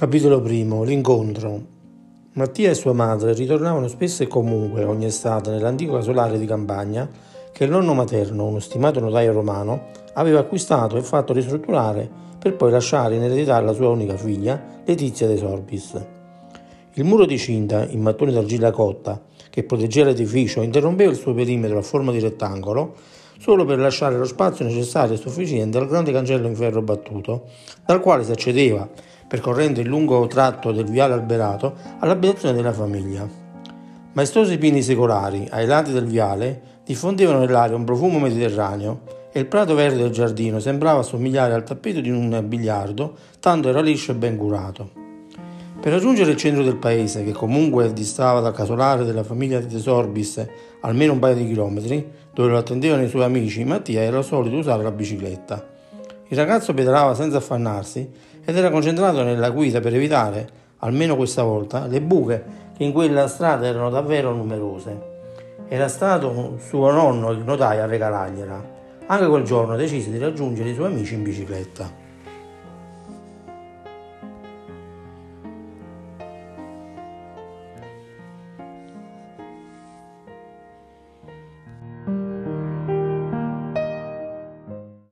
Capitolo primo. L'incontro. Mattia e sua madre ritornavano spesso e comunque ogni estate nell'antico casolare di campagna che il nonno materno, uno stimato notaio romano, aveva acquistato e fatto ristrutturare per poi lasciare in eredità alla sua unica figlia, Letizia de Sorbis. Il muro di cinta, in mattoni d'argilla cotta, che proteggeva l'edificio, interrompeva il suo perimetro a forma di rettangolo solo per lasciare lo spazio necessario e sufficiente al grande cancello in ferro battuto, dal quale si accedeva percorrendo il lungo tratto del viale alberato all'abitazione della famiglia. Maestosi pini secolari ai lati del viale diffondevano nell'aria un profumo mediterraneo e il prato verde del giardino sembrava assomigliare al tappeto di un biliardo, tanto era liscio e ben curato. Per raggiungere il centro del paese, che comunque distava dal casolare della famiglia di De Sorbis almeno un paio di chilometri, dove lo attendevano i suoi amici, Mattia era solito usare la bicicletta. Il ragazzo pedalava senza affannarsi ed era concentrato nella guida per evitare, almeno questa volta, le buche che in quella strada erano davvero numerose. Era stato suo nonno il notaio a regalargliela. Anche quel giorno decise di raggiungere i suoi amici in bicicletta.